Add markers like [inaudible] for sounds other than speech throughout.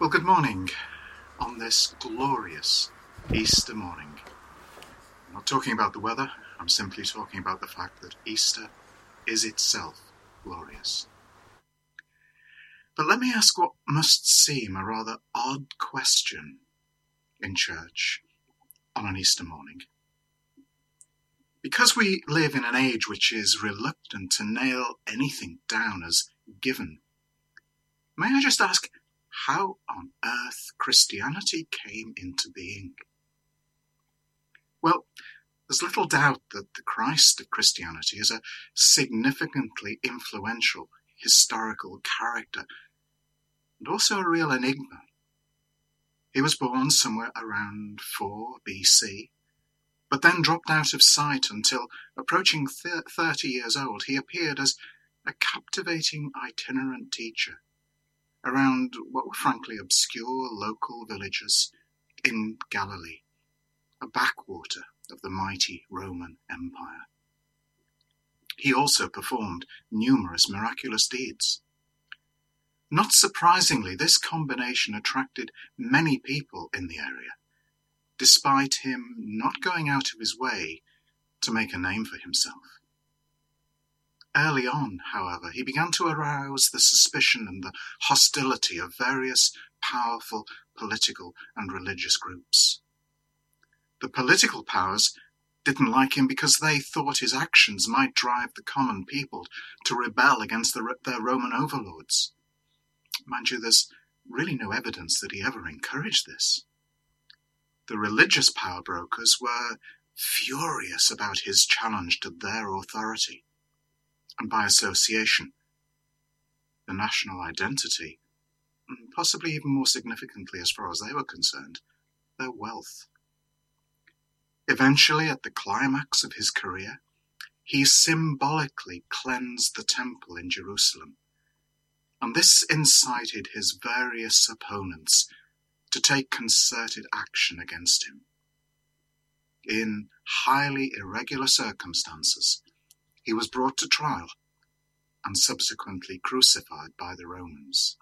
Well, good morning on this glorious Easter morning. I'm not talking about the weather, I'm simply talking about the fact that Easter is itself glorious. But let me ask what must seem a rather odd question in church on an Easter morning. Because we live in an age which is reluctant to nail anything down as given, may I just ask how on earth Christianity came into being? Well, there's little doubt that the Christ of Christianity is a significantly influential historical character and also a real enigma. He was born somewhere around 4 BC, but then dropped out of sight until, approaching 30 years old, he appeared as a captivating itinerant teacher around what were frankly obscure local villages in Galilee, a backwater of the mighty Roman Empire. He also performed numerous miraculous deeds. Not surprisingly, this combination attracted many people in the area, despite him not going out of his way to make a name for himself. Early on, however, he began to arouse the suspicion and the hostility of various powerful political and religious groups. The political powers didn't like him because they thought his actions might drive the common people to rebel against the, their Roman overlords. Mind you, there's really no evidence that he ever encouraged this. The religious power brokers were furious about his challenge to their authority, and by association, the national identity, possibly even more significantly as far as they were concerned, their wealth. Eventually, at the climax of his career, he symbolically cleansed the temple in Jerusalem and this incited his various opponents to take concerted action against him. In highly irregular circumstances, he was brought to trial and subsequently crucified by the Romans.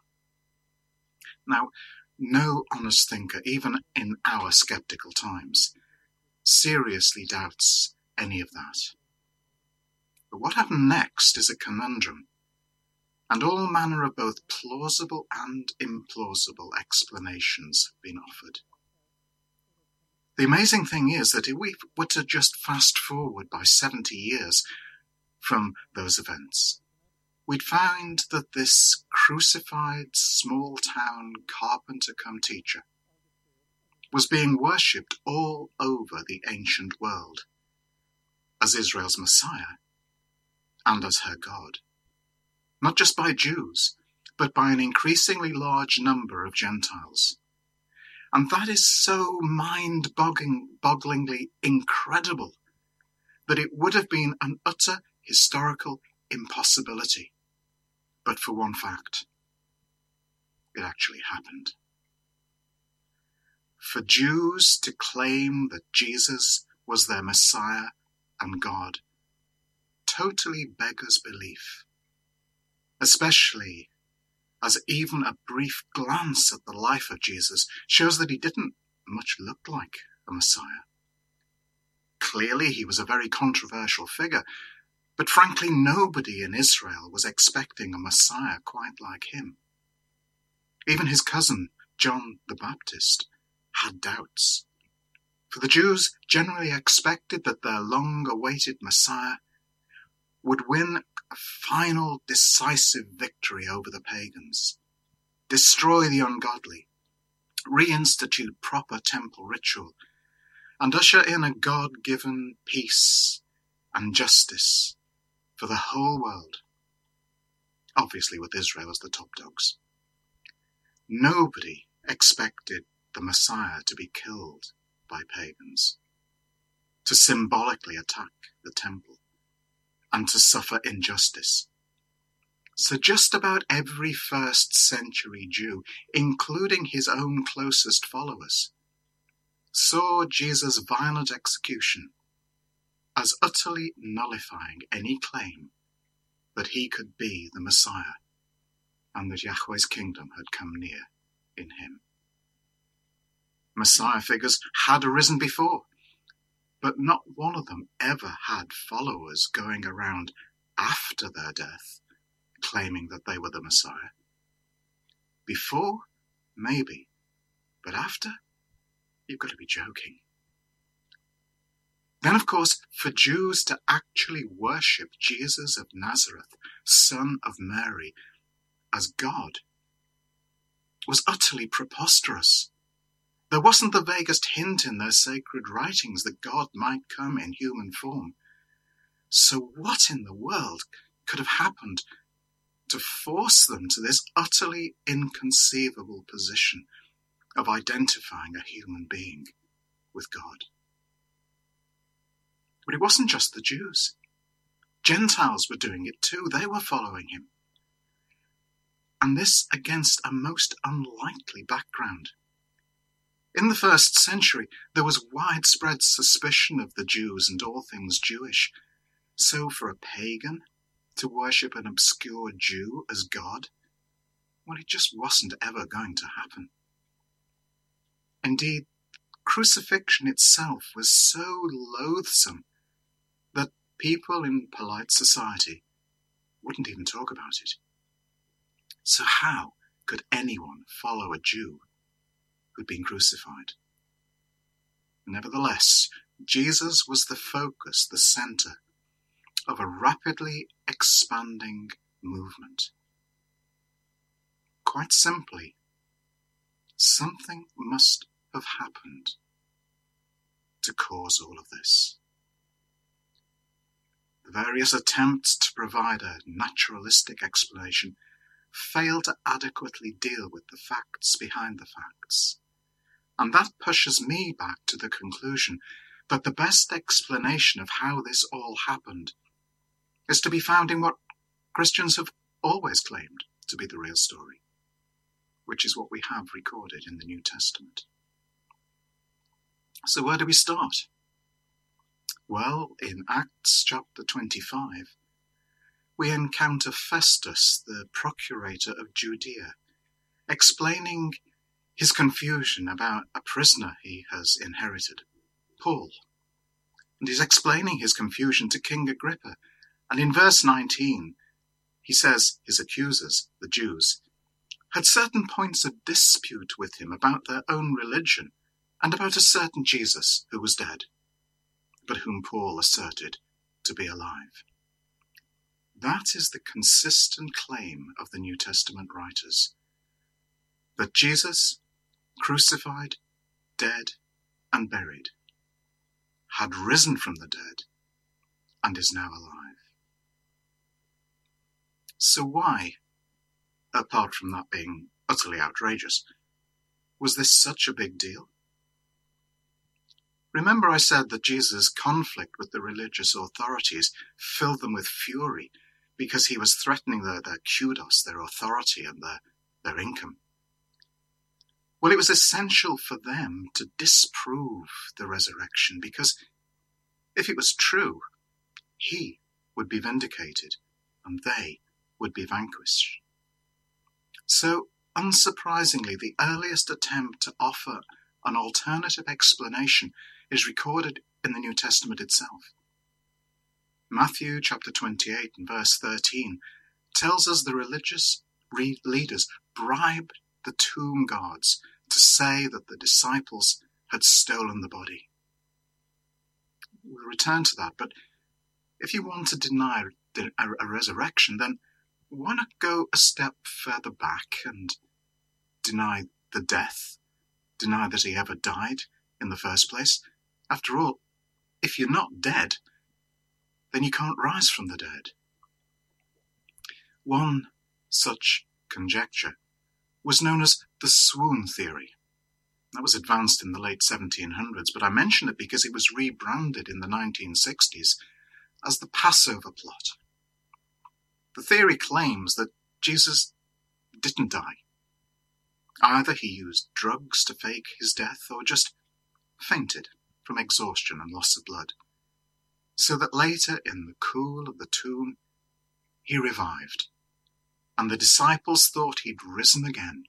Now, no honest thinker, even in our skeptical times, seriously doubts any of that. But what happened next is a conundrum and all manner of both plausible and implausible explanations have been offered. The amazing thing is that if we were to just fast forward by 70 years from those events, we'd find that this crucified small town carpenter come teacher was being worshipped all over the ancient world as Israel's Messiah and as her God not just by Jews, but by an increasingly large number of Gentiles. And that is so mind bogglingly incredible that it would have been an utter historical impossibility, but for one fact it actually happened. For Jews to claim that Jesus was their Messiah and God totally beggars belief especially as even a brief glance at the life of Jesus shows that he didn't much look like a Messiah. Clearly, he was a very controversial figure, but frankly, nobody in Israel was expecting a Messiah quite like him. Even his cousin, John the Baptist, had doubts. For the Jews generally expected that their long awaited Messiah would win a final decisive victory over the pagans, destroy the ungodly, reinstitute proper temple ritual, and usher in a God given peace and justice for the whole world, obviously with Israel as the top dogs. Nobody expected the Messiah to be killed by pagans, to symbolically attack the temple and to suffer injustice. So just about every first century Jew, including his own closest followers, saw Jesus' violent execution as utterly nullifying any claim that he could be the Messiah and that Yahweh's kingdom had come near. in him. Messiah figures had arisen before, but not one of them ever had followers going around after their death claiming that they were the Messiah. Before, maybe, but after, you've got to be joking. Then, of course, for Jews to actually worship Jesus of Nazareth, son of Mary, as God, was utterly preposterous. There wasn't the vaguest hint in their sacred writings that God might come in human form. So, what in the world could have happened to force them to this utterly inconceivable position of identifying a human being with God? But it wasn't just the Jews. Gentiles were doing it too. They were following him. And this against a most unlikely background. In the first century, there was widespread suspicion of the Jews and all things Jewish. So, for a pagan to worship an obscure Jew as God, well, it just wasn't ever going to happen. Indeed, crucifixion itself was so loathsome people in polite society wouldn't even talk about it. So, how could anyone follow a Jew who'd been crucified. Nevertheless, Jesus was the focus, the center of a rapidly expanding movement. Quite simply, something must have happened to cause all of this. Various attempts to provide a naturalistic explanation fail to adequately deal with the facts behind the facts. And that pushes me back to the conclusion that the best explanation of how this all happened is to be found in what Christians have always claimed to be the real story, which is what we have recorded in the New Testament. So, where do we start? Well, in Acts chapter 25, we encounter Festus, the procurator of Judea, explaining his confusion about a prisoner he has inherited, Paul. And he's explaining his confusion to King Agrippa. And in verse 19, he says his accusers, the Jews, had certain points of dispute with him about their own religion and about a certain Jesus who was dead, but whom Paul asserted to be alive. That is the consistent claim of the New Testament writers that Jesus crucified, dead, and buried, had risen from the dead, and is now alive. So, why, apart from that being utterly outrageous, was this such a big deal? Remember, I said that Jesus' conflict with the religious authorities filled them with fury because he was threatening their, their kudos, their authority, and their, their income. Well, it was essential for them to disprove the resurrection because if it was true, he would be vindicated and they would be vanquished. So, unsurprisingly, the earliest attempt to offer an alternative explanation is recorded in the New Testament itself. Matthew chapter 28 and verse 13 tells us the religious leaders bribed the tomb guards to say that the disciples had stolen the body. We'll return to that, but if you want to deny a resurrection, then why not go a step further back and deny the death, deny that he ever died in the first place? After all, if you're not dead, then you can't rise from the dead. One such conjecture was known as the swoon theory. That was advanced in the late 1700s, but I mention it because it was rebranded in the 1960s as the Passover plot. The theory claims that Jesus didn't die. Either he used drugs to fake his death or just fainted from exhaustion and loss of blood, so that later in the cool of the tomb he revived and the disciples thought he'd risen again.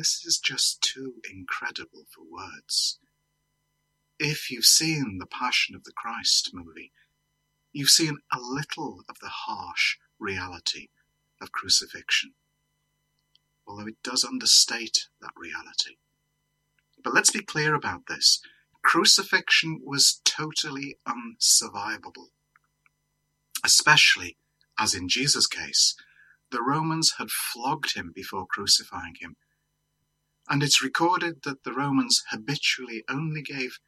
this is just too incredible for words. If you've seen the Passion of the Christ movie, you've seen a little of the harsh reality of crucifixion, although it does understate that reality. But let's be clear about this. Crucifixion was totally unsurvivable, especially as in Jesus' case, the Romans had flogged him before crucifying him. And it's recorded that the Romans habitually only gave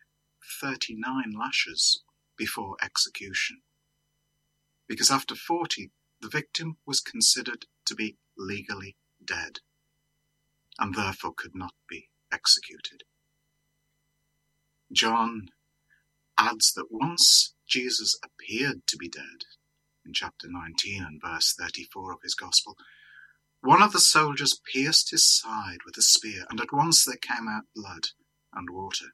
39 lashes before execution. Because after 40, the victim was considered to be legally dead and therefore could not be executed. John adds that once Jesus appeared to be dead, in chapter 19 and verse 34 of his Gospel, one of the soldiers pierced his side with a spear, and at once there came out blood and water.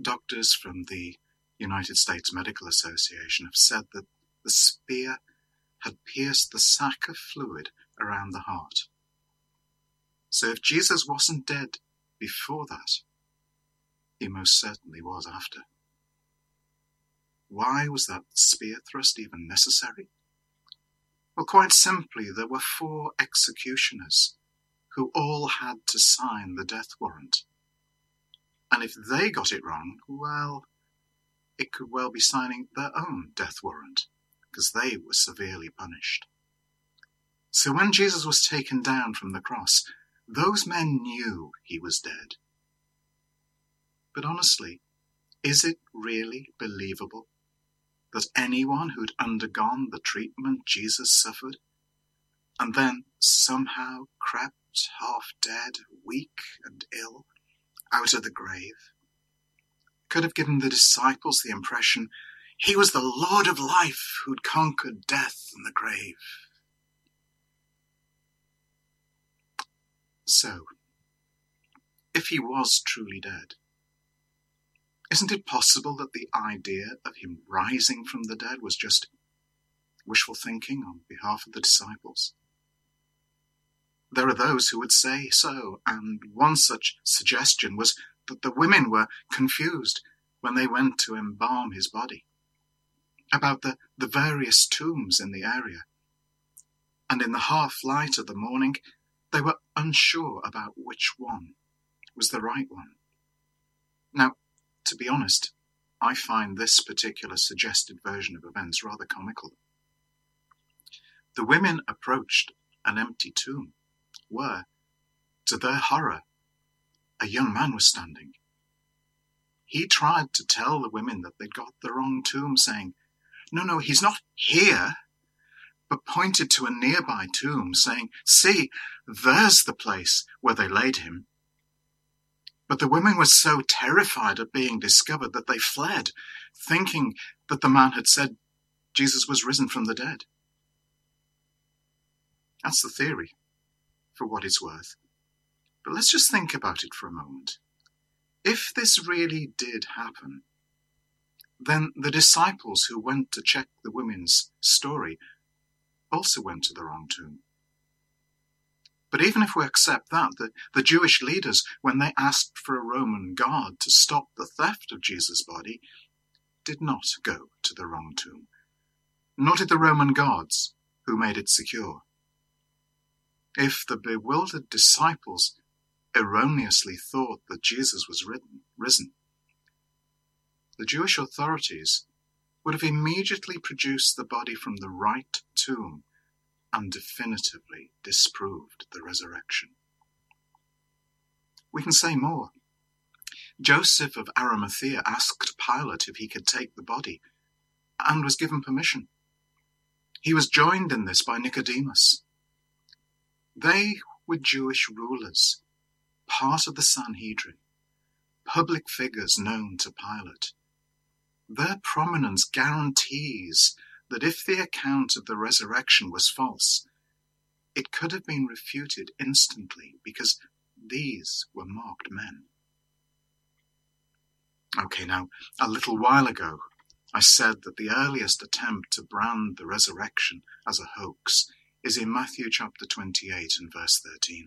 Doctors from the United States Medical Association have said that the spear had pierced the sac of fluid around the heart. So if Jesus wasn't dead before that, he most certainly was after. Why was that spear thrust even necessary? Well, quite simply, there were four executioners who all had to sign the death warrant. And if they got it wrong, well, it could well be signing their own death warrant, because they were severely punished. So when Jesus was taken down from the cross, those men knew he was dead. But honestly, is it really believable that anyone who'd undergone the treatment Jesus suffered and then somehow crept half dead, weak and ill, out of the grave could have given the disciples the impression he was the Lord of life who'd conquered death and the grave. So, if he was truly dead, isn't it possible that the idea of him rising from the dead was just wishful thinking on behalf of the disciples? There are those who would say so, and one such suggestion was that the women were confused when they went to embalm his body about the, the various tombs in the area. And in the half light of the morning, they were unsure about which one was the right one. Now, to be honest, I find this particular suggested version of events rather comical. The women approached an empty tomb, where, to their horror, a young man was standing. He tried to tell the women that they'd got the wrong tomb, saying, No, no, he's not here, but pointed to a nearby tomb, saying, See, there's the place where they laid him. But the women were so terrified at being discovered that they fled, thinking that the man had said Jesus was risen from the dead. That's the theory, for what it's worth. But let's just think about it for a moment. If this really did happen, then the disciples who went to check the women's story also went to the wrong tomb. But even if we accept that, the, the Jewish leaders, when they asked for a Roman guard to stop the theft of Jesus' body, did not go to the wrong tomb. Nor did the Roman guards who made it secure. If the bewildered disciples erroneously thought that Jesus was risen, the Jewish authorities would have immediately produced the body from the right tomb and definitively disproved the resurrection. We can say more. Joseph of Arimathea asked Pilate if he could take the body and was given permission. He was joined in this by Nicodemus. They were Jewish rulers, part of the Sanhedrin, public figures known to Pilate. Their prominence guarantees that if the account of the resurrection was false, it could have been refuted instantly because these were marked men. Okay, now, a little while ago, I said that the earliest attempt to brand the resurrection as a hoax is in Matthew chapter 28 and verse 13.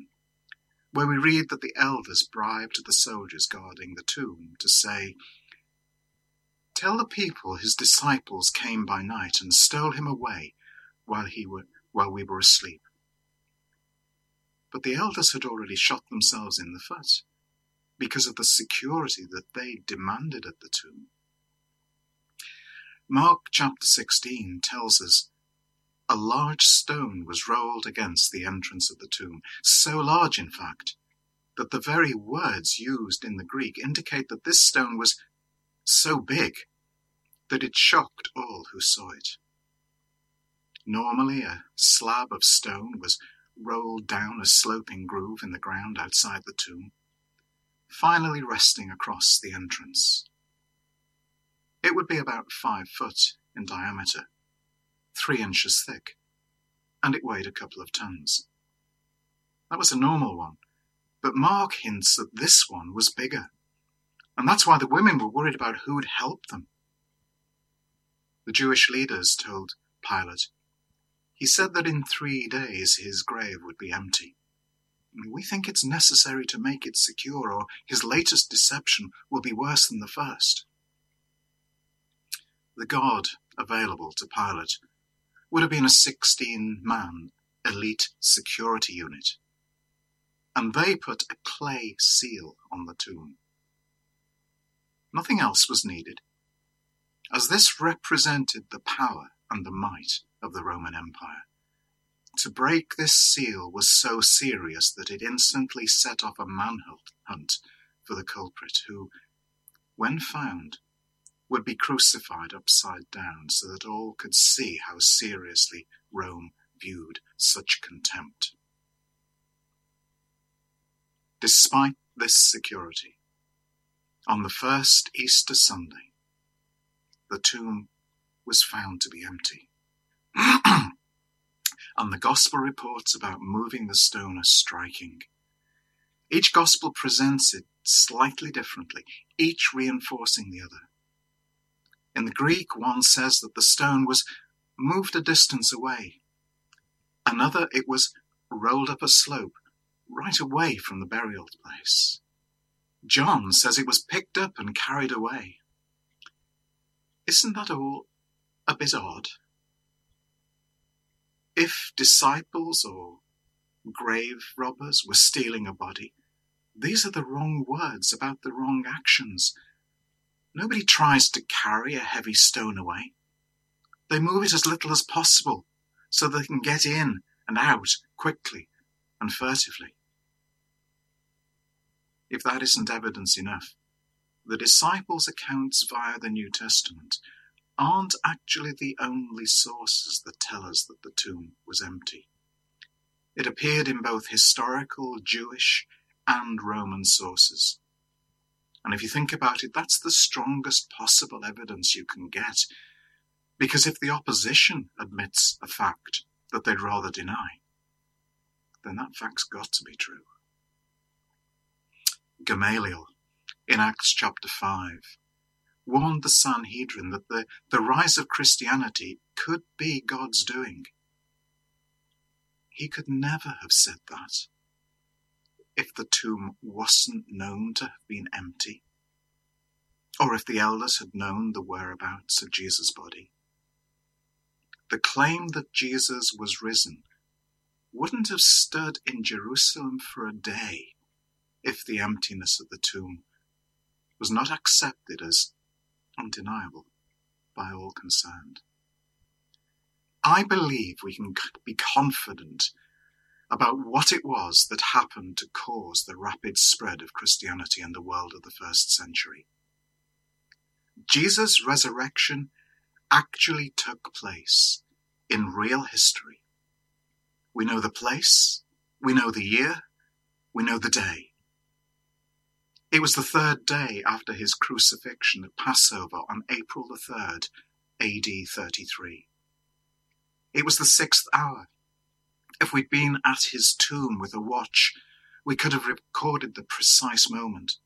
where we read that the elders bribed the soldiers guarding the tomb to say, Tell the people his disciples came by night and stole him away while, he were, while we were asleep. But the elders had already shot themselves in the foot because of the security that they demanded at the tomb. Mark chapter 16 tells us a large stone was rolled against the entrance of the tomb, so large, in fact, that the very words used in the Greek indicate that this stone was so big that it shocked all who saw it. Normally, a slab of stone was rolled down a sloping groove in the ground outside the tomb, finally resting across the entrance. It would be about five foot in diameter three inches thick, and it weighed a couple of tons. That was a normal one, but Mark hints that this one was bigger, and that's why the women were worried about who'd help them. The Jewish leaders told Pilate, he said that in three days his grave would be empty. We think it's necessary to make it secure, or his latest deception will be worse than the first. The guard available to Pilate would have been a 16 man elite security unit. And they put a clay seal on the tomb. Nothing else was needed, as this represented the power and the might of the Roman Empire. To break this seal was so serious that it instantly set off a manhunt for the culprit, who, when found, would be crucified upside down so that all could see how seriously Rome viewed such contempt. Despite this security, on the first Easter Sunday, the tomb was found to be empty. [clears throat] and the gospel reports about moving the stone are striking. Each gospel presents it slightly differently, each reinforcing the other. In the Greek, one says that the stone was moved a distance away. Another, it was rolled up a slope right away from the burial place. John says it was picked up and carried away. Isn't that all a bit odd? If disciples or grave robbers were stealing a body, these are the wrong words about the wrong actions. Nobody tries to carry a heavy stone away. They move it as little as possible so they can get in and out quickly and furtively. If that isn't evidence enough, the disciples' accounts via the New Testament aren't actually the only sources that tell us that the tomb was empty. It appeared in both historical Jewish and Roman sources. And if you think about it, that's the strongest possible evidence you can get. Because if the opposition admits a fact that they'd rather deny, then that fact's got to be true. Gamaliel, in Acts chapter 5, warned the Sanhedrin that the, the rise of Christianity could be God's doing. He could never have said that if the tomb wasn't known to have been empty, or if the elders had known the whereabouts of Jesus' body. The claim that Jesus was risen wouldn't have stood in Jerusalem for a day if the emptiness of the tomb was not accepted as undeniable by all concerned. I believe we can be confident about what it was that happened to cause the rapid spread of Christianity in the world of the first century. Jesus' resurrection actually took place in real history. We know the place, we know the year, we know the day. It was the third day after his crucifixion at Passover on April the 3rd, AD 33. It was the sixth hour if we'd been at his tomb with a watch, we could have recorded the precise moment.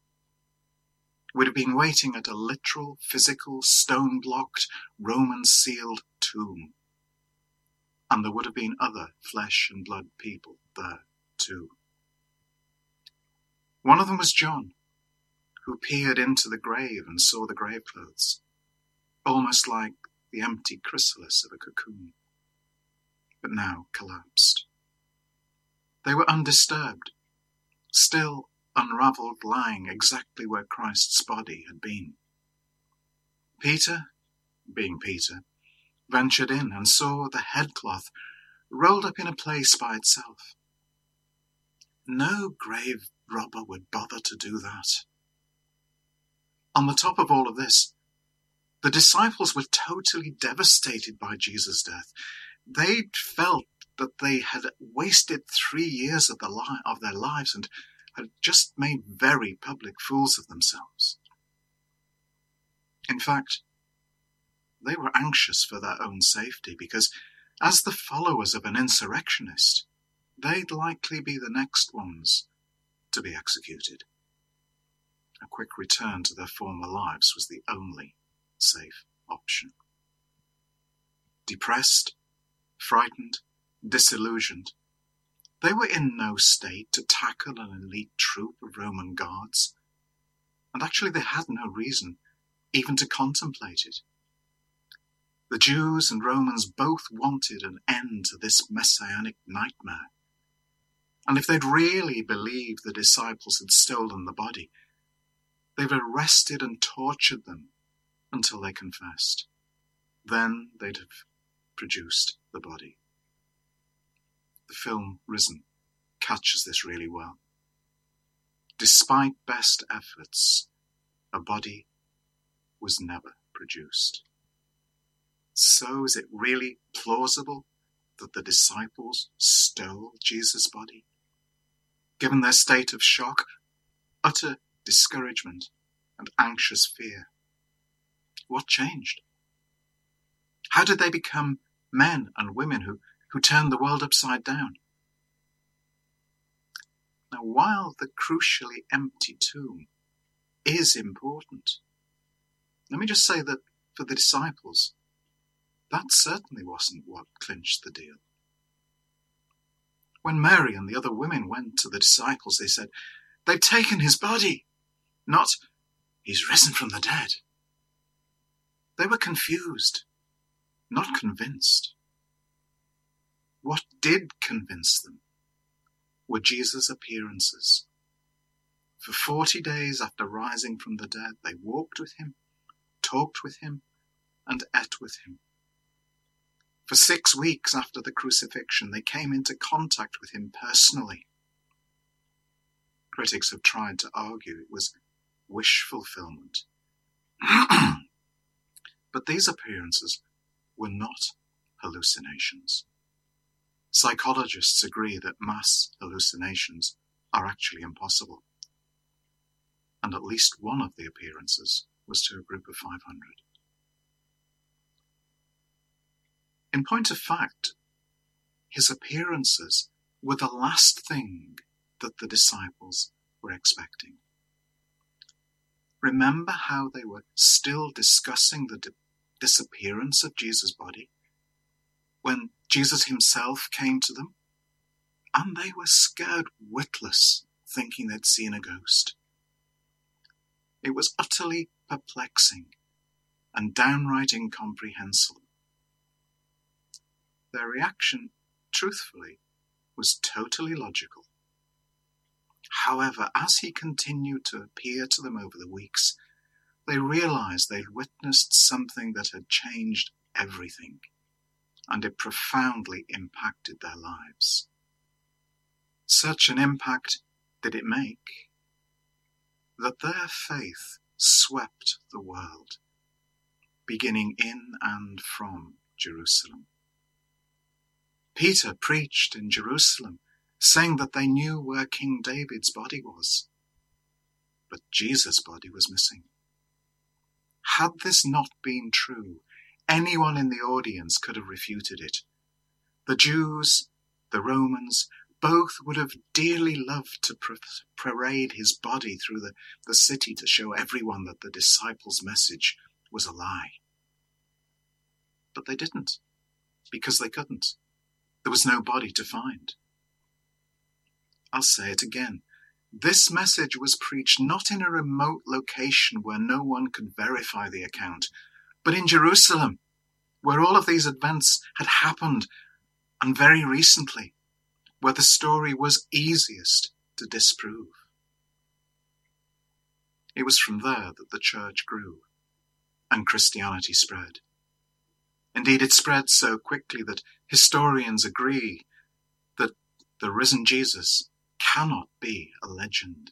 We'd have been waiting at a literal, physical, stone blocked, Roman sealed tomb. And there would have been other flesh and blood people there too. One of them was John, who peered into the grave and saw the grave clothes, almost like the empty chrysalis of a cocoon, but now collapsed. They were undisturbed, still unravelled, lying exactly where Christ's body had been. Peter, being Peter, ventured in and saw the headcloth rolled up in a place by itself. No grave robber would bother to do that. On the top of all of this, the disciples were totally devastated by Jesus' death. They felt that they had wasted three years of, the li- of their lives and had just made very public fools of themselves. In fact, they were anxious for their own safety because, as the followers of an insurrectionist, they'd likely be the next ones to be executed. A quick return to their former lives was the only safe option. Depressed, frightened, disillusioned, they were in no state to tackle an elite troop of Roman guards, and actually they had no reason even to contemplate it. The Jews and Romans both wanted an end to this messianic nightmare. And if they'd really believed the disciples had stolen the body, they'd arrested and tortured them until they confessed. Then they'd have produced the body. The film Risen catches this really well. Despite best efforts, a body was never produced. So is it really plausible that the disciples stole Jesus' body? Given their state of shock, utter discouragement, and anxious fear. What changed? How did they become men and women who who turned the world upside down. Now, while the crucially empty tomb is important, let me just say that for the disciples, that certainly wasn't what clinched the deal. When Mary and the other women went to the disciples, they said, They've taken his body, not, He's risen from the dead. They were confused, not convinced. What did convince them were Jesus' appearances. For forty days after rising from the dead, they walked with him, talked with him, and ate with him. For six weeks after the crucifixion, they came into contact with him personally. Critics have tried to argue it was wish fulfillment. [clears throat] but these appearances were not hallucinations. Psychologists agree that mass hallucinations are actually impossible. And at least one of the appearances was to a group of 500. In point of fact, his appearances were the last thing that the disciples were expecting. Remember how they were still discussing the di- disappearance of Jesus' body? When Jesus himself came to them, and they were scared witless, thinking they'd seen a ghost. It was utterly perplexing and downright incomprehensible. Their reaction, truthfully, was totally logical. However, as he continued to appear to them over the weeks, they realized they'd witnessed something that had changed everything and it profoundly impacted their lives. Such an impact did it make that their faith swept the world, beginning in and from Jerusalem. Peter preached in Jerusalem, saying that they knew where King David's body was, but Jesus' body was missing. Had this not been true, Anyone in the audience could have refuted it. The Jews, the Romans, both would have dearly loved to parade his body through the, the city to show everyone that the disciples' message was a lie. But they didn't, because they couldn't. There was no body to find. I'll say it again. This message was preached not in a remote location where no one could verify the account, but in Jerusalem, where all of these events had happened, and very recently, where the story was easiest to disprove. It was from there that the church grew and Christianity spread. Indeed, it spread so quickly that historians agree that the risen Jesus cannot be a legend.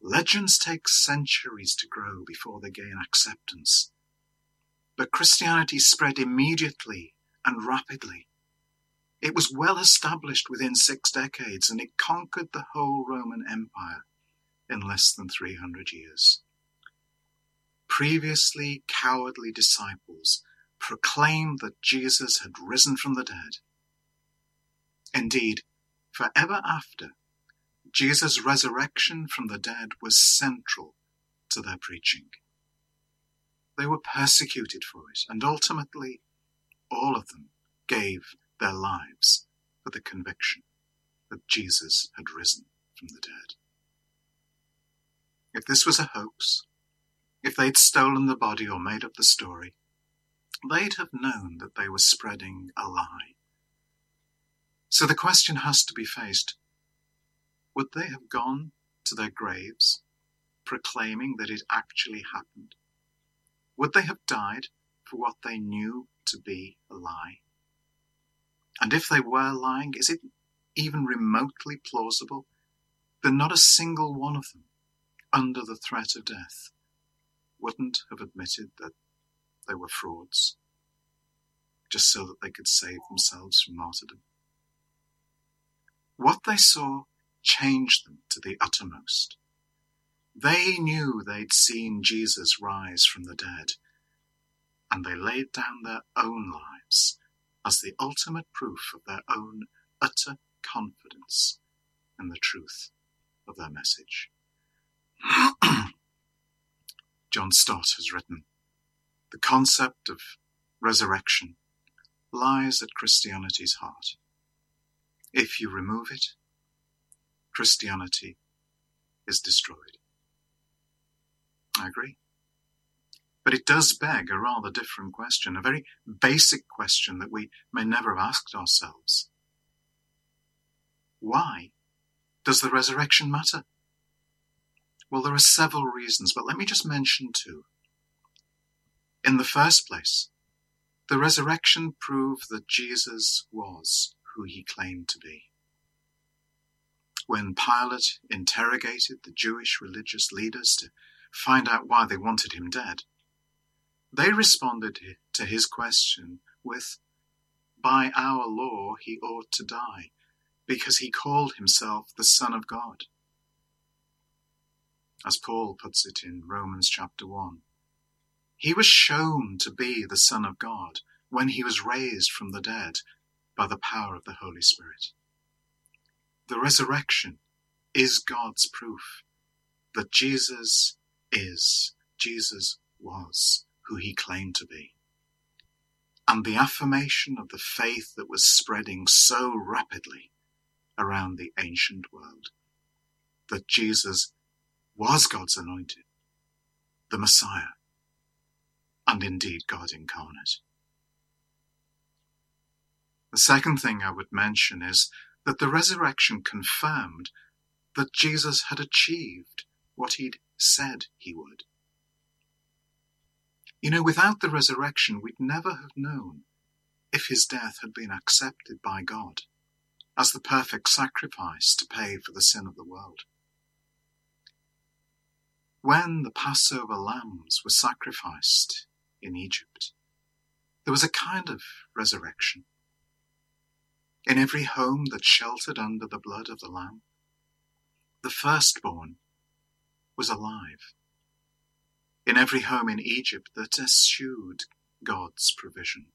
Legends take centuries to grow before they gain acceptance. But Christianity spread immediately and rapidly. It was well established within six decades and it conquered the whole Roman Empire in less than 300 years. Previously cowardly disciples proclaimed that Jesus had risen from the dead. Indeed, forever after, Jesus' resurrection from the dead was central to their preaching. They were persecuted for it, and ultimately, all of them gave their lives for the conviction that Jesus had risen from the dead. If this was a hoax, if they'd stolen the body or made up the story, they'd have known that they were spreading a lie. So the question has to be faced would they have gone to their graves proclaiming that it actually happened? Would they have died for what they knew to be a lie? And if they were lying, is it even remotely plausible that not a single one of them, under the threat of death, wouldn't have admitted that they were frauds, just so that they could save themselves from martyrdom? What they saw changed them to the uttermost. They knew they'd seen Jesus rise from the dead, and they laid down their own lives as the ultimate proof of their own utter confidence in the truth of their message. [clears throat] John Stott has written The concept of resurrection lies at Christianity's heart. If you remove it, Christianity is destroyed. I agree. But it does beg a rather different question, a very basic question that we may never have asked ourselves. Why does the resurrection matter? Well, there are several reasons, but let me just mention two. In the first place, the resurrection proved that Jesus was who he claimed to be when Pilate interrogated the Jewish religious leaders to find out why they wanted him dead, they responded to his question with, By our law he ought to die, because he called himself the Son of God. As Paul puts it in Romans chapter 1, he was shown to be the Son of God when he was raised from the dead by the power of the Holy Spirit. The resurrection is God's proof that Jesus is, Jesus was who he claimed to be. And the affirmation of the faith that was spreading so rapidly around the ancient world that Jesus was God's anointed, the Messiah, and indeed God incarnate. The second thing I would mention is that the resurrection confirmed that Jesus had achieved what he'd said he would. You know, without the resurrection, we'd never have known if his death had been accepted by God as the perfect sacrifice to pay for the sin of the world. When the Passover lambs were sacrificed in Egypt, there was a kind of resurrection in every home that sheltered under the blood of the Lamb. The firstborn was alive. In every home in Egypt that eschewed God's provision,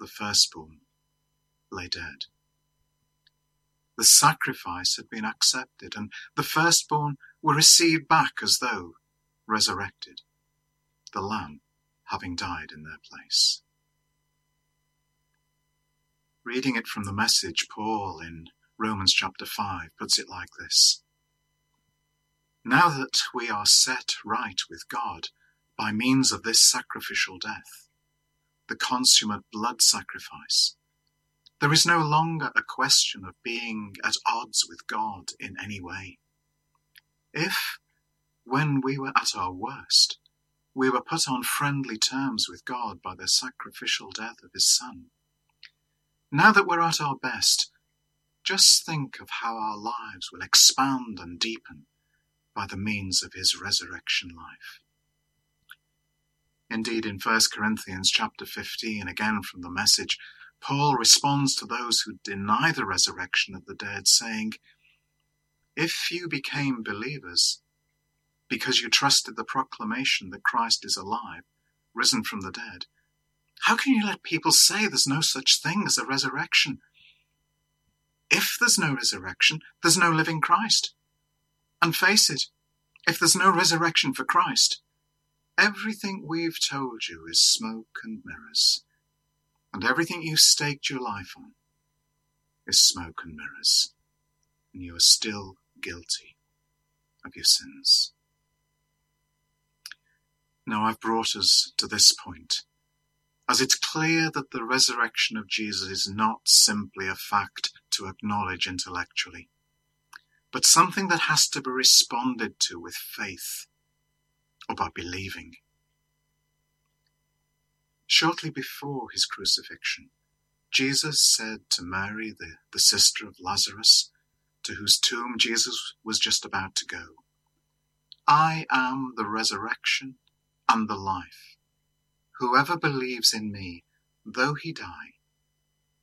the firstborn lay dead. The sacrifice had been accepted, and the firstborn were received back as though resurrected, the Lamb having died in their place. Reading it from the message, Paul in Romans chapter 5 puts it like this Now that we are set right with God by means of this sacrificial death, the consummate blood sacrifice, there is no longer a question of being at odds with God in any way. If, when we were at our worst, we were put on friendly terms with God by the sacrificial death of His Son, now that we're at our best, just think of how our lives will expand and deepen by the means of His resurrection life. Indeed, in 1 Corinthians chapter 15, again from the message, Paul responds to those who deny the resurrection of the dead, saying, If you became believers because you trusted the proclamation that Christ is alive, risen from the dead, how can you let people say there's no such thing as a resurrection? If there's no resurrection, there's no living Christ. And face it, if there's no resurrection for Christ, everything we've told you is smoke and mirrors and everything you staked your life on is smoke and mirrors, and you are still guilty of your sins. Now I've brought us to this point, as it's clear that the resurrection of Jesus is not simply a fact to acknowledge intellectually, but something that has to be responded to with faith or by believing. Shortly before his crucifixion, Jesus said to Mary, the, the sister of Lazarus, to whose tomb Jesus was just about to go, I am the resurrection and the life. Whoever believes in me, though he die,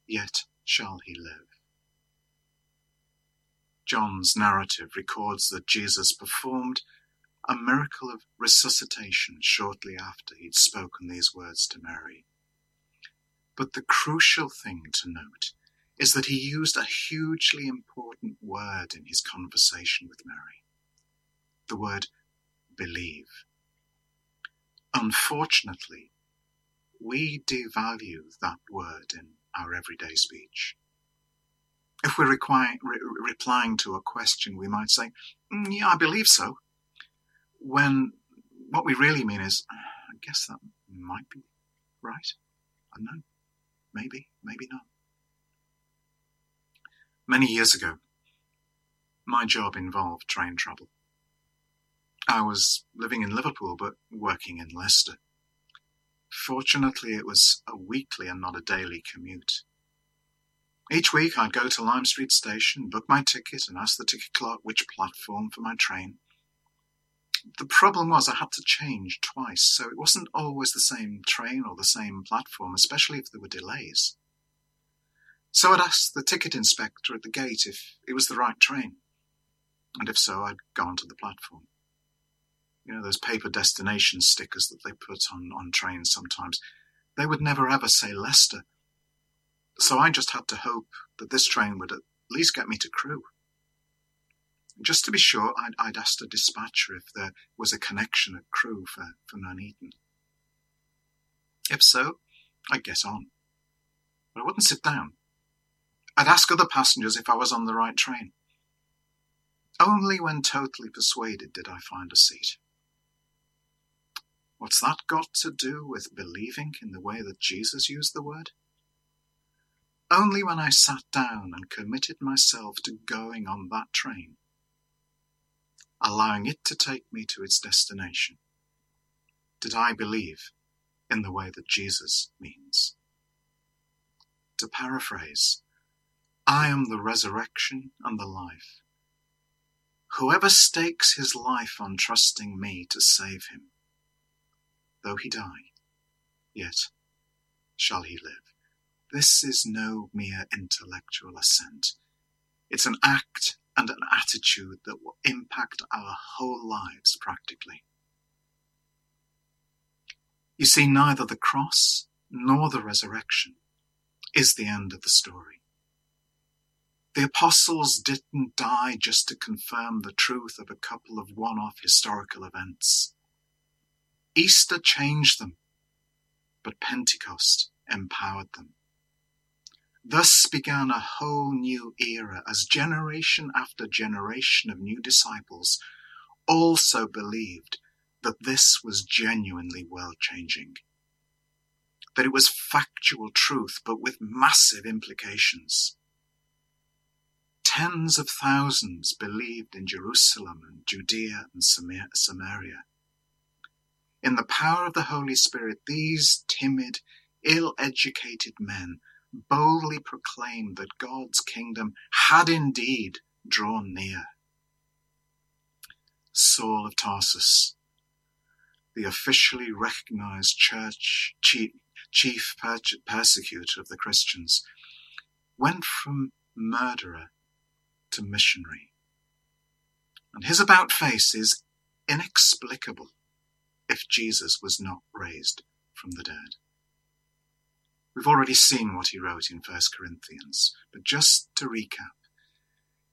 yet shall he live. John's narrative records that Jesus performed a miracle of resuscitation shortly after he'd spoken these words to Mary. But the crucial thing to note is that he used a hugely important word in his conversation with Mary the word believe. Unfortunately, we devalue that word in our everyday speech. If we're re- replying to a question, we might say, mm, Yeah, I believe so when what we really mean is, I guess that might be right. I don't know. Maybe, maybe not. Many years ago, my job involved train travel. I was living in Liverpool but working in Leicester. Fortunately, it was a weekly and not a daily commute. Each week, I'd go to Lime Street Station, book my ticket, and ask the ticket clerk which platform for my train the problem was I had to change twice, so it wasn't always the same train or the same platform, especially if there were delays. So I'd ask the ticket inspector at the gate if it was the right train, and if so, I'd go onto the platform. You know, those paper destination stickers that they put on, on trains sometimes, they would never ever say Leicester. So I just had to hope that this train would at least get me to Crewe. Just to be sure, I'd, I'd asked a dispatcher if there was a connection at Crewe for, for Nuneaton. If so, I'd get on. But I wouldn't sit down. I'd ask other passengers if I was on the right train. Only when totally persuaded did I find a seat. What's that got to do with believing in the way that Jesus used the word? Only when I sat down and committed myself to going on that train allowing it to take me to its destination? Did I believe in the way that Jesus means? To paraphrase, I am the resurrection and the life. Whoever stakes his life on trusting me to save him, though he die, yet shall he live. This is no mere intellectual assent. It's an act and an attitude that will impact our whole lives practically. You see, neither the cross nor the resurrection is the end of the story. The apostles didn't die just to confirm the truth of a couple of one off historical events. Easter changed them, but Pentecost empowered them. Thus began a whole new era as generation after generation of new disciples also believed that this was genuinely world changing. That it was factual truth, but with massive implications. Tens of thousands believed in Jerusalem and Judea and Samaria. In the power of the Holy Spirit, these timid, ill educated men boldly proclaimed that God's kingdom had indeed drawn near. Saul of Tarsus, the officially recognized church chief, chief persecutor of the Christians, went from murderer to missionary. And his about face is inexplicable if Jesus was not raised from the dead. We've already seen what he wrote in 1 Corinthians, but just to recap,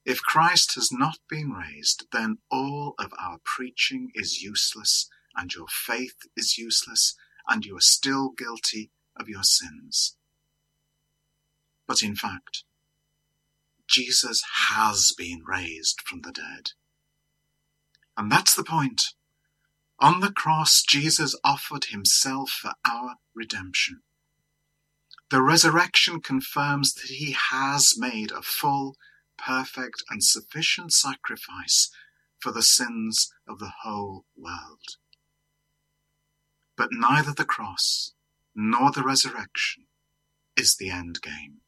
if Christ has not been raised, then all of our preaching is useless, and your faith is useless, and you are still guilty of your sins. But in fact, Jesus has been raised from the dead. And that's the point. On the cross, Jesus offered himself for our redemption. The resurrection confirms that he has made a full, perfect, and sufficient sacrifice for the sins of the whole world. But neither the cross nor the resurrection is the end game.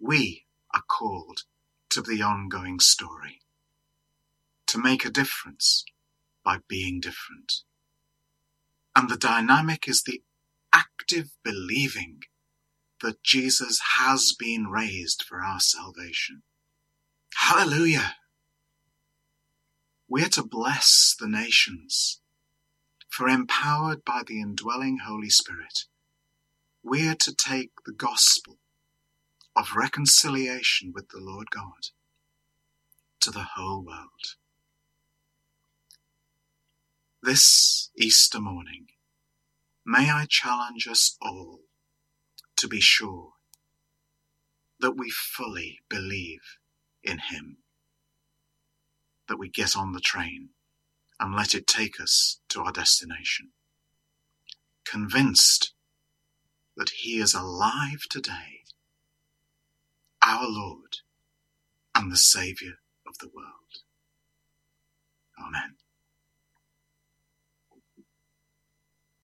We are called to the ongoing story, to make a difference by being different. And the dynamic is the active believing that Jesus has been raised for our salvation. Hallelujah! We're to bless the nations, for empowered by the indwelling Holy Spirit, we're to take the gospel of reconciliation with the Lord God to the whole world. This Easter morning, may I challenge us all to be sure that we fully believe in Him, that we get on the train and let it take us to our destination, convinced that He is alive today our Lord and the Saviour of the world. Amen.